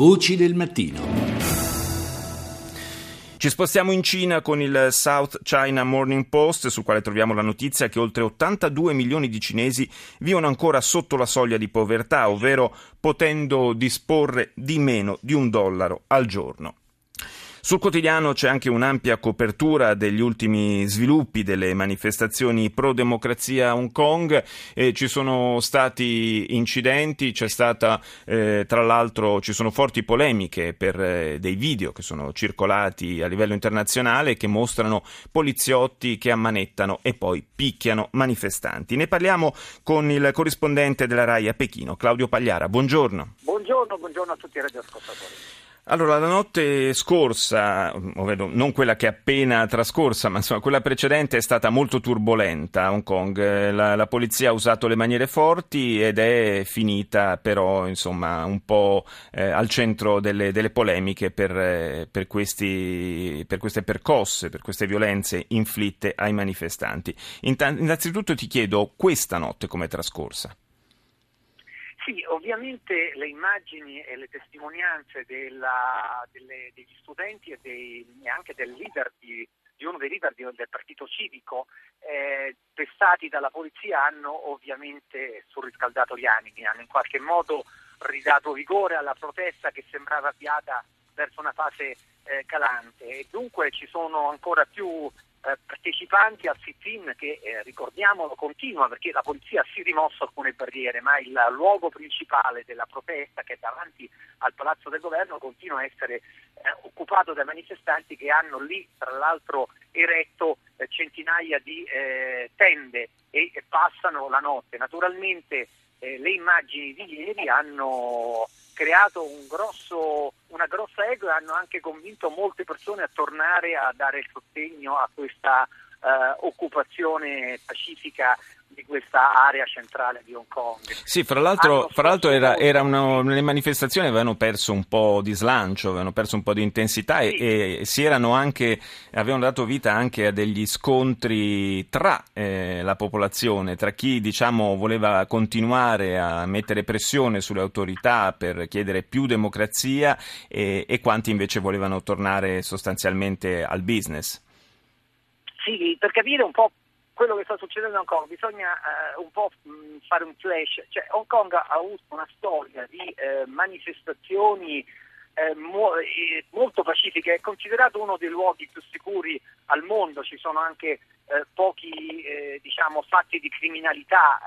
Voci del mattino. Ci spostiamo in Cina con il South China Morning Post, sul quale troviamo la notizia che oltre 82 milioni di cinesi vivono ancora sotto la soglia di povertà, ovvero potendo disporre di meno di un dollaro al giorno. Sul quotidiano c'è anche un'ampia copertura degli ultimi sviluppi delle manifestazioni pro democrazia a Hong Kong. Eh, ci sono stati incidenti, c'è stata eh, tra l'altro ci sono forti polemiche per eh, dei video che sono circolati a livello internazionale che mostrano poliziotti che ammanettano e poi picchiano manifestanti. Ne parliamo con il corrispondente della RAI a Pechino, Claudio Pagliara. Buongiorno. Buongiorno, buongiorno a tutti i radioascoltatori. Allora, la notte scorsa, ovvero non quella che è appena trascorsa, ma insomma quella precedente è stata molto turbolenta a Hong Kong. La, la polizia ha usato le maniere forti ed è finita però insomma un po' eh, al centro delle, delle polemiche per, eh, per, questi, per, queste percosse, per queste violenze inflitte ai manifestanti. Innanzitutto ti chiedo questa notte come è trascorsa. Sì, ovviamente le immagini e le testimonianze della, delle, degli studenti e, dei, e, anche del leader di, di uno dei leader del partito civico eh, pestati dalla polizia hanno ovviamente surriscaldato gli animi, hanno in qualche modo ridato vigore alla protesta che sembrava avviata verso una fase eh, calante. E dunque ci sono ancora più eh, partecipanti al sit-in che, eh, ricordiamolo, continua perché la polizia si rimosso alcune barriere, ma il luogo principale della protesta che è davanti al Palazzo del Governo continua a essere eh, occupato dai manifestanti che hanno lì, tra l'altro, eretto eh, centinaia di eh, tende e, e, passano la notte. Naturalmente le immagini di ieri hanno creato un grosso, una grossa ego e hanno anche convinto molte persone a tornare a dare il sostegno a questa eh, occupazione pacifica questa area centrale di Hong Kong. Sì, fra l'altro, fra l'altro era, era una, le manifestazioni avevano perso un po' di slancio, avevano perso un po' di intensità sì. e, e, si erano anche, avevano dato vita anche a degli scontri tra eh, la popolazione, tra chi diciamo voleva continuare a mettere pressione sulle autorità per chiedere più democrazia e, e quanti invece volevano tornare sostanzialmente al business. Sì, per capire un po' quello che sta succedendo a Hong Kong bisogna eh, un po' mh, fare un flash, cioè Hong Kong ha avuto una storia di eh, manifestazioni eh, mo- eh, molto pacifiche, è considerato uno dei luoghi più sicuri al mondo, ci sono anche eh, pochi eh, diciamo, fatti di criminalità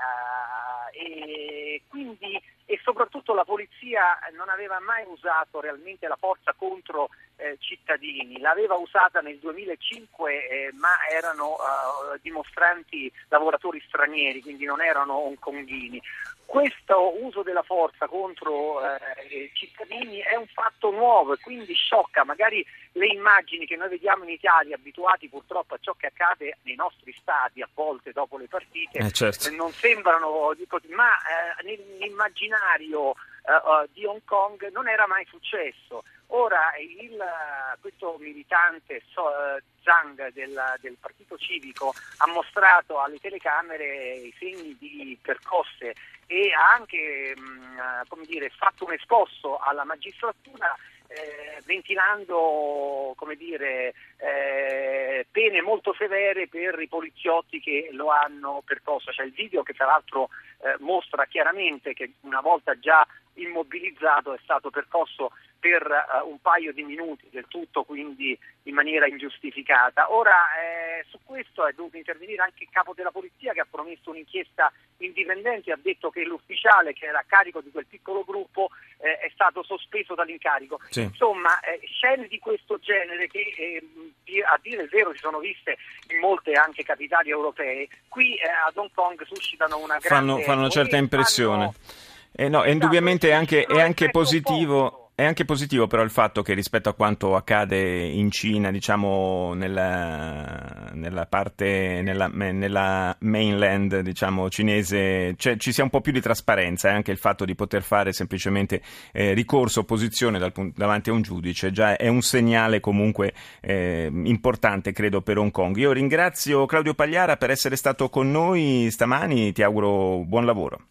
e quindi e soprattutto la polizia non aveva mai usato realmente la forza contro eh, cittadini, l'aveva usata nel 2005 eh, ma erano uh, dimostranti lavoratori stranieri, quindi non erano hongkonghini. Questo uso della forza contro eh, cittadini è un fatto nuovo e quindi sciocca, magari le immagini che noi vediamo in Italia, abituati purtroppo a ciò che accade nei nostri stati a volte dopo le partite, eh, certo. non sembrano, dico, ma eh, nell'immaginario uh, di Hong Kong non era mai successo. Ora il, questo militante so, uh, Zhang del, del, partito civico ha mostrato alle telecamere i segni di percosse e ha anche mh, dire, fatto un esposto alla magistratura eh, ventilando dire, eh, pene molto severe per i poliziotti che lo hanno percosso. C'è il video che tra l'altro eh, mostra chiaramente che una volta già immobilizzato è stato percosso per uh, un paio di minuti, del tutto quindi in maniera ingiustificata. Ora eh, su questo è dovuto intervenire anche il capo della polizia che ha promesso un'inchiesta indipendente, ha detto che l'ufficiale che era a carico di quel piccolo gruppo eh, è stato sospeso dall'incarico. Sì. Insomma, eh, scene di questo genere che eh, a dire il vero si sono viste in molte anche capitali europee, qui eh, ad Hong Kong suscitano una grande... Fanno, fanno una certa impressione. Fanno... Eh no, esatto, indubbiamente è anche, è anche positivo è anche positivo però il fatto che rispetto a quanto accade in Cina, diciamo nella, nella parte, nella, nella, mainland diciamo, cinese, cioè, ci sia un po' più di trasparenza e anche il fatto di poter fare semplicemente eh, ricorso, opposizione dal, davanti a un giudice, già è un segnale comunque eh, importante credo per Hong Kong. Io ringrazio Claudio Pagliara per essere stato con noi stamani, ti auguro buon lavoro.